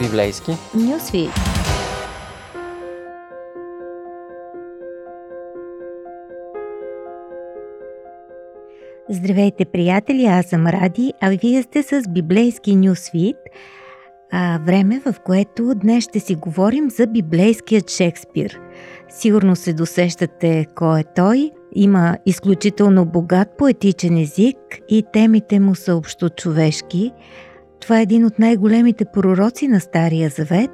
Библейски Нюсвит. Здравейте, приятели! Аз съм Ради, а вие сте с библейски Нюсвит. А, време, в което днес ще си говорим за библейският Шекспир. Сигурно се досещате кой е той. Има изключително богат поетичен език и темите му са общо човешки. Това е един от най-големите пророци на Стария Завет.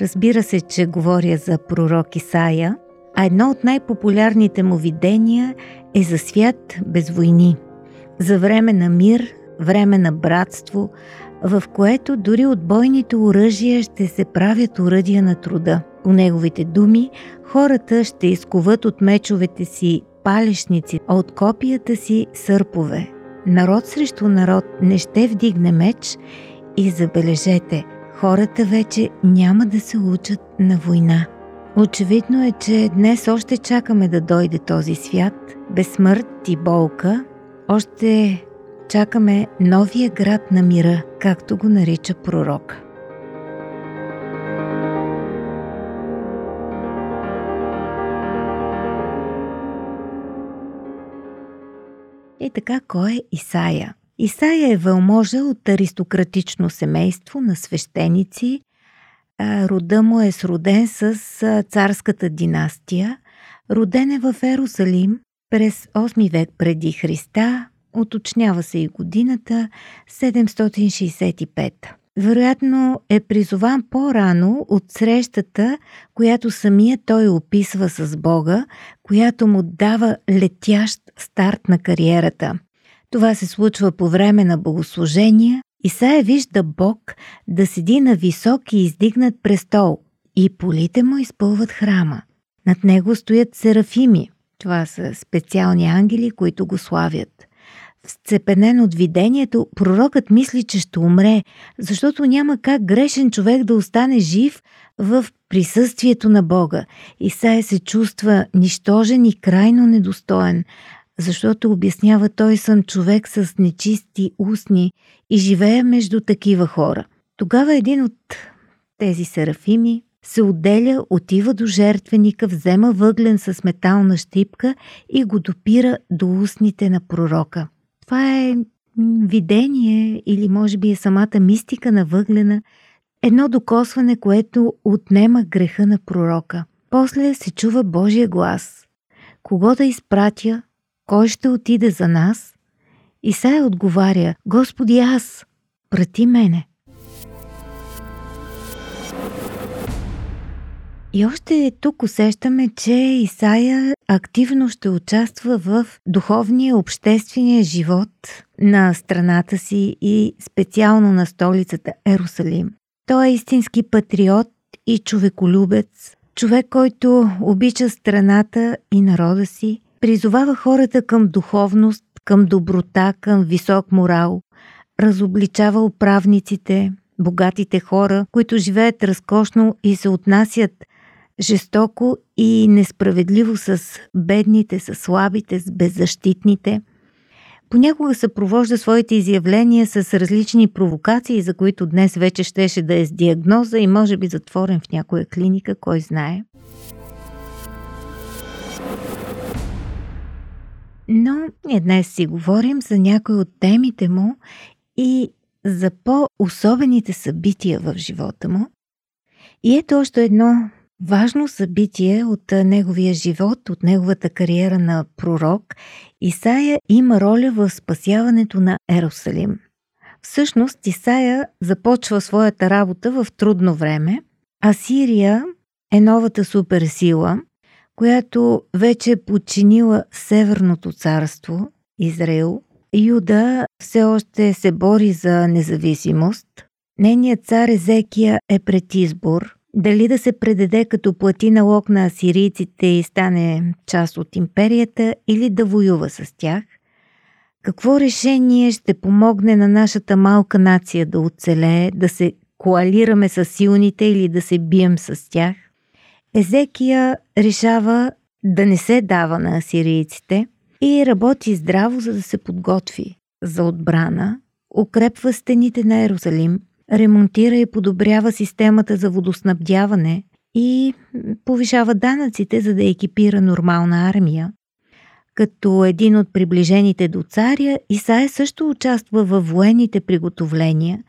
Разбира се, че говоря за пророк Исаия, а едно от най-популярните му видения е за свят без войни, за време на мир, време на братство, в което дори отбойните оръжия ще се правят оръдия на труда. По неговите думи, хората ще изкуват от мечовете си палешници, а от копията си сърпове. Народ срещу народ не ще вдигне меч и забележете, хората вече няма да се учат на война. Очевидно е, че днес още чакаме да дойде този свят, без смърт и болка, още чакаме новия град на мира, както го нарича пророк. И така, кой е Исаия? Исаия е вълможа от аристократично семейство на свещеници. Рода му е сроден с царската династия. Роден е в Ерусалим през 8 век преди Христа, уточнява се и годината 765. Вероятно е призован по-рано от срещата, която самия той описва с Бога, която му дава летящ старт на кариерата. Това се случва по време на богослужения. Исаия вижда Бог да седи на висок и издигнат престол и полите му изпълват храма. Над него стоят серафими. Това са специални ангели, които го славят. Сцепенен от видението, пророкът мисли, че ще умре, защото няма как грешен човек да остане жив в присъствието на Бога. Исаия се чувства нищожен и крайно недостоен, защото обяснява той съм човек с нечисти устни и живея между такива хора. Тогава един от тези серафими се отделя, отива до жертвеника, взема въглен с метална щипка и го допира до устните на пророка. Това е видение или може би е самата мистика на въглена, едно докосване, което отнема греха на пророка. После се чува Божия глас. Кого да изпратя? Кой ще отиде за нас? Исаия отговаря, Господи аз, прати мене. И още тук усещаме, че Исаия активно ще участва в духовния, обществения живот на страната си и специално на столицата Ерусалим. Той е истински патриот и човеколюбец, човек, който обича страната и народа си, призовава хората към духовност, към доброта, към висок морал, разобличава управниците, богатите хора, които живеят разкошно и се отнасят жестоко и несправедливо с бедните, с слабите, с беззащитните. Понякога съпровожда своите изявления с различни провокации, за които днес вече щеше да е с диагноза и може би затворен в някоя клиника, кой знае. Но ние днес си говорим за някои от темите му и за по-особените събития в живота му. И ето още едно важно събитие от неговия живот, от неговата кариера на пророк, Исаия има роля в спасяването на Ерусалим. Всъщност Исаия започва своята работа в трудно време, а Сирия е новата суперсила, която вече е подчинила Северното царство, Израил. Юда все още се бори за независимост. Нейният цар Езекия е пред избор – дали да се предаде като плати налог на асирийците и стане част от империята или да воюва с тях? Какво решение ще помогне на нашата малка нация да оцелее, да се коалираме с силните или да се бием с тях? Езекия решава да не се дава на асирийците и работи здраво, за да се подготви за отбрана, укрепва стените на Ерусалим, ремонтира и подобрява системата за водоснабдяване и повишава данъците, за да екипира нормална армия. Като един от приближените до царя, Исаия също участва във военните приготовления.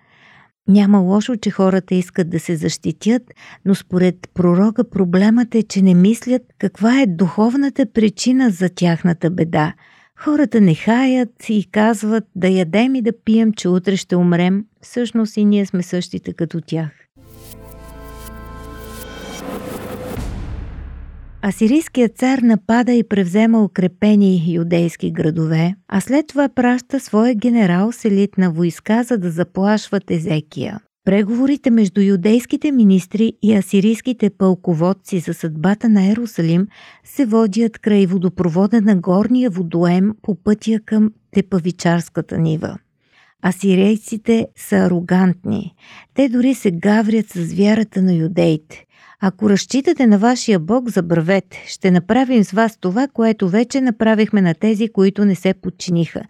Няма лошо, че хората искат да се защитят, но според пророка проблемът е, че не мислят каква е духовната причина за тяхната беда. Хората не хаят и казват да ядем и да пием, че утре ще умрем. Всъщност и ние сме същите като тях. Асирийският цар напада и превзема укрепени юдейски градове, а след това праща своя генерал с елитна войска, за да заплашват Езекия. Преговорите между юдейските министри и асирийските пълководци за съдбата на Ерусалим се водят край водопровода на горния водоем по пътя към Тепавичарската нива. Асирийците са арогантни. Те дори се гаврят с вярата на юдеите. Ако разчитате на вашия Бог, забравете. Ще направим с вас това, което вече направихме на тези, които не се подчиниха.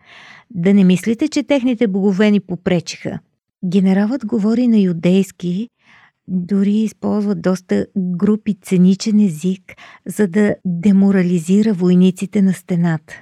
Да не мислите, че техните богове ни попречиха. Генералът говори на юдейски, дори използва доста групи ценичен език, за да деморализира войниците на стената.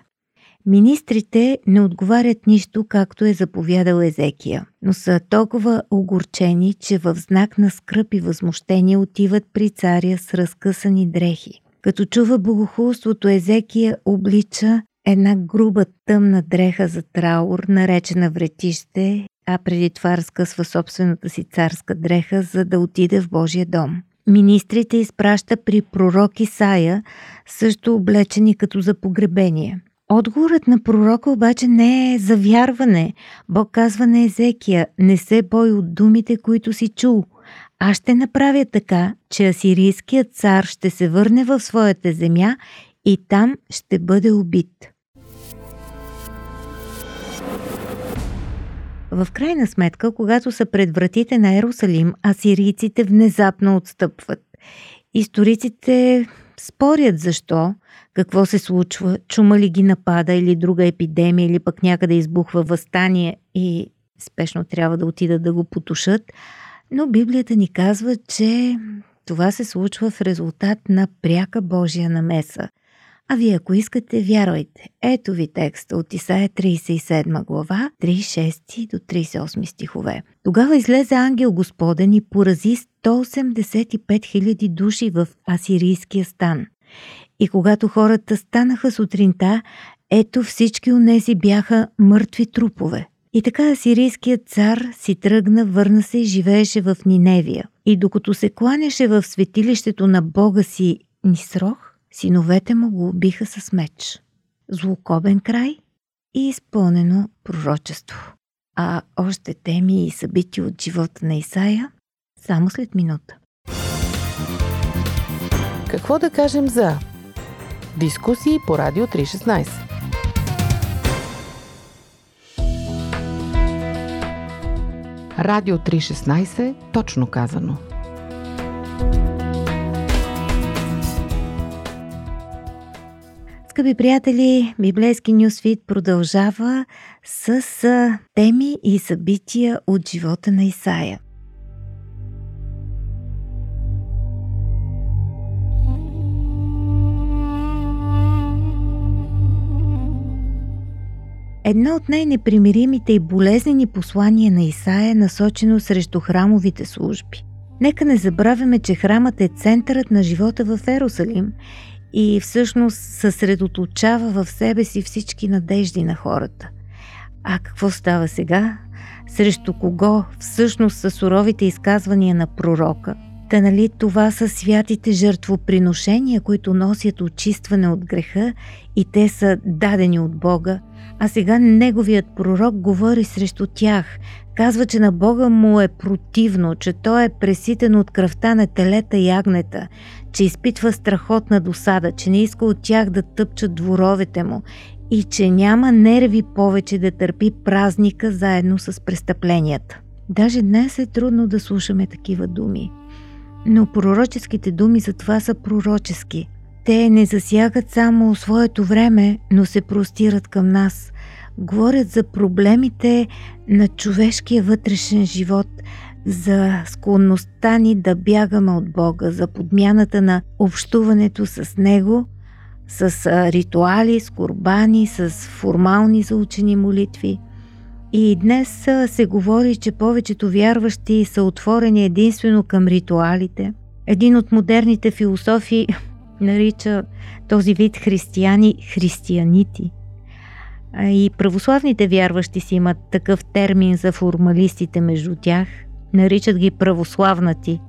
Министрите не отговарят нищо, както е заповядал Езекия, но са толкова огорчени, че в знак на скръп и възмущение отиват при царя с разкъсани дрехи. Като чува богохулството, Езекия облича една груба тъмна дреха за траур, наречена вретище, а преди това разкъсва собствената си царска дреха, за да отиде в Божия дом. Министрите изпраща при пророк Исаия, също облечени като за погребение. Отговорът на пророка обаче не е за вярване. Бог казва на Езекия, не се бой от думите, които си чул. Аз ще направя така, че асирийският цар ще се върне в своята земя и там ще бъде убит. В крайна сметка, когато са пред вратите на Ерусалим, асирийците внезапно отстъпват. Историците спорят защо, какво се случва, чума ли ги напада или друга епидемия, или пък някъде избухва възстание и спешно трябва да отидат да го потушат. Но Библията ни казва, че това се случва в резултат на пряка Божия намеса. А вие, ако искате, вярвайте. Ето ви текста от Исаия 37 глава, 36 до 38 стихове. Тогава излезе ангел Господен и порази 185 000 души в асирийския стан. И когато хората станаха сутринта, ето всички унези бяха мъртви трупове. И така асирийският цар си тръгна, върна се и живееше в Ниневия. И докато се кланяше в светилището на бога си Нисрох, синовете му го убиха с меч. Злокобен край и изпълнено пророчество. А още теми и събития от живота на Исаия само след минута. Какво да кажем за дискусии по Радио 316? Радио 316, точно казано. Скъпи приятели, Библейски Нюсфит продължава с теми и събития от живота на Исаия. Едно от най-непримиримите и болезнени послания на Исаия е насочено срещу храмовите служби. Нека не забравяме, че храмът е центърът на живота в Ерусалим и всъщност съсредоточава в себе си всички надежди на хората. А какво става сега? Срещу кого всъщност са суровите изказвания на пророка? Та нали това са святите жертвоприношения, които носят очистване от греха и те са дадени от Бога, а сега неговият пророк говори срещу тях. Казва, че на Бога му е противно, че той е преситен от кръвта на телета и агнета, че изпитва страхотна досада, че не иска от тях да тъпчат дворовете му и че няма нерви повече да търпи празника заедно с престъпленията. Даже днес е трудно да слушаме такива думи. Но пророческите думи за това са пророчески – те не засягат само своето време, но се простират към нас. Говорят за проблемите на човешкия вътрешен живот, за склонността ни да бягаме от Бога, за подмяната на общуването с Него, с ритуали, с курбани, с формални заучени молитви. И днес се говори, че повечето вярващи са отворени единствено към ритуалите. Един от модерните философи нарича този вид християни християнити. И православните вярващи си имат такъв термин за формалистите между тях. Наричат ги православнати.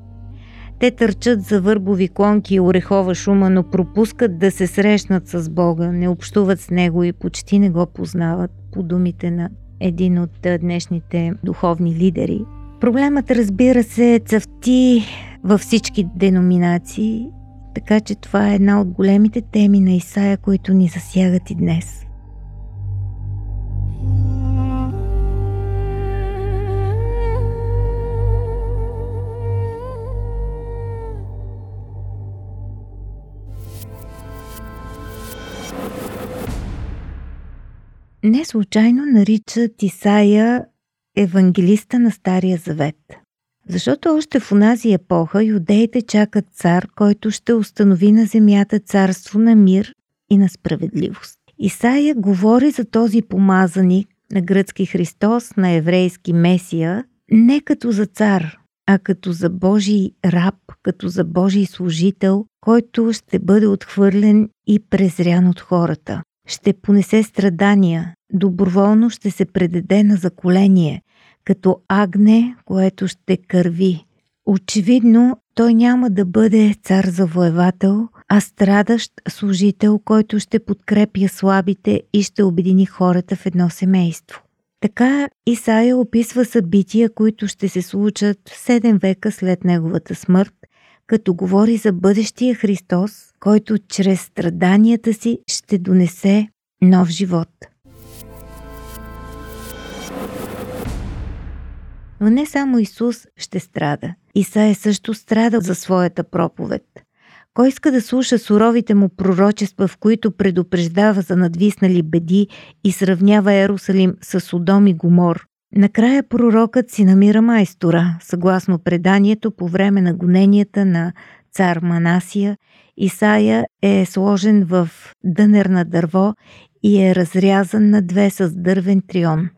Те търчат за върбови клонки и орехова шума, но пропускат да се срещнат с Бога, не общуват с Него и почти не го познават, по думите на един от днешните духовни лидери. Проблемът, разбира се, цъфти във всички деноминации, така че това е една от големите теми на Исаия, които ни засягат и днес. Не случайно наричат Исаия евангелиста на Стария Завет. Защото още в онази епоха юдеите чакат цар, който ще установи на земята царство на мир и на справедливост. Исаия говори за този помазаник на гръцки Христос, на еврейски Месия, не като за цар, а като за Божий раб, като за Божий служител, който ще бъде отхвърлен и презрян от хората. Ще понесе страдания, доброволно ще се предаде на заколение, като агне, което ще кърви. Очевидно, той няма да бъде цар завоевател, а страдащ служител, който ще подкрепя слабите и ще обедини хората в едно семейство. Така Исаия описва събития, които ще се случат 7 века след неговата смърт, като говори за бъдещия Христос, който чрез страданията си ще донесе нов живот. Но не само Исус ще страда. Исаия също страда за своята проповед. Кой иска да слуша суровите му пророчества, в които предупреждава за надвиснали беди и сравнява Ерусалим с Содом и Гомор? Накрая пророкът си намира майстора, съгласно преданието по време на гоненията на цар Манасия. Исаия е сложен в дънер на дърво и е разрязан на две с дървен трион.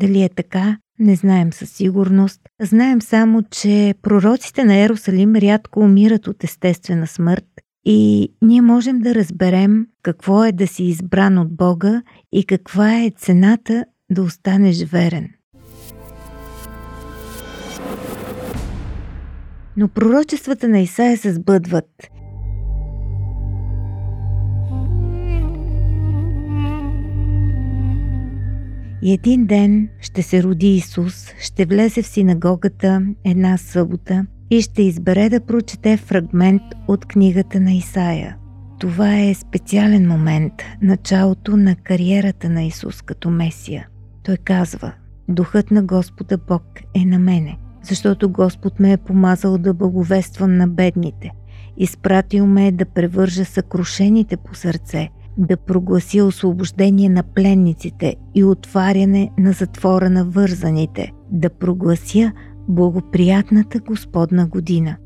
Дали е така, не знаем със сигурност. Знаем само, че пророците на Ерусалим рядко умират от естествена смърт и ние можем да разберем какво е да си избран от Бога и каква е цената да останеш верен. Но пророчествата на Исаия се сбъдват И един ден ще се роди Исус, ще влезе в синагогата една събота и ще избере да прочете фрагмент от книгата на Исаия. Това е специален момент, началото на кариерата на Исус като Месия. Той казва, Духът на Господа Бог е на мене, защото Господ ме е помазал да благовествам на бедните, изпратил ме е да превържа съкрушените по сърце – да прогласи освобождение на пленниците и отваряне на затвора на вързаните, да проглася благоприятната Господна година.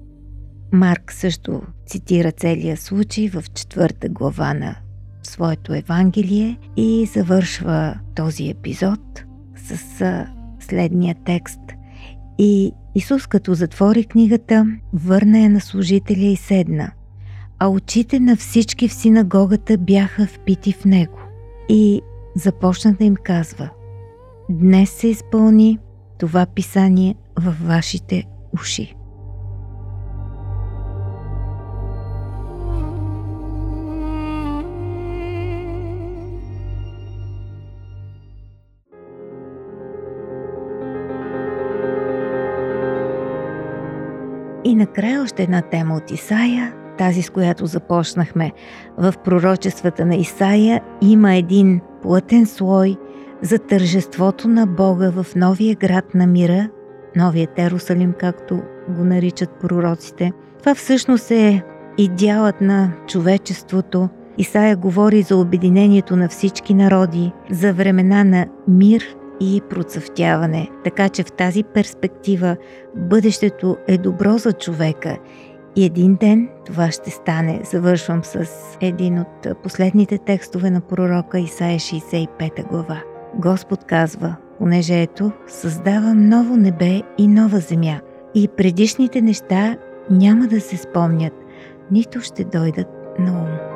Марк също цитира целия случай в четвърта глава на своето Евангелие и завършва този епизод с следния текст. И Исус, като затвори книгата, върна я на служителя и седна – а очите на всички в синагогата бяха впити в него. И започна да им казва Днес се изпълни това писание във вашите уши. И накрая още една тема от Исаия, тази с която започнахме. В пророчествата на Исаия има един плътен слой за тържеството на Бога в новия град на мира, новият Ерусалим, както го наричат пророците. Това всъщност е идеалът на човечеството. Исаия говори за обединението на всички народи, за времена на мир и процъфтяване. Така че в тази перспектива бъдещето е добро за човека и един ден това ще стане. Завършвам с един от последните текстове на пророка Исаия 65 глава. Господ казва, понеже ето, създавам ново небе и нова земя. И предишните неща няма да се спомнят, нито ще дойдат на ум.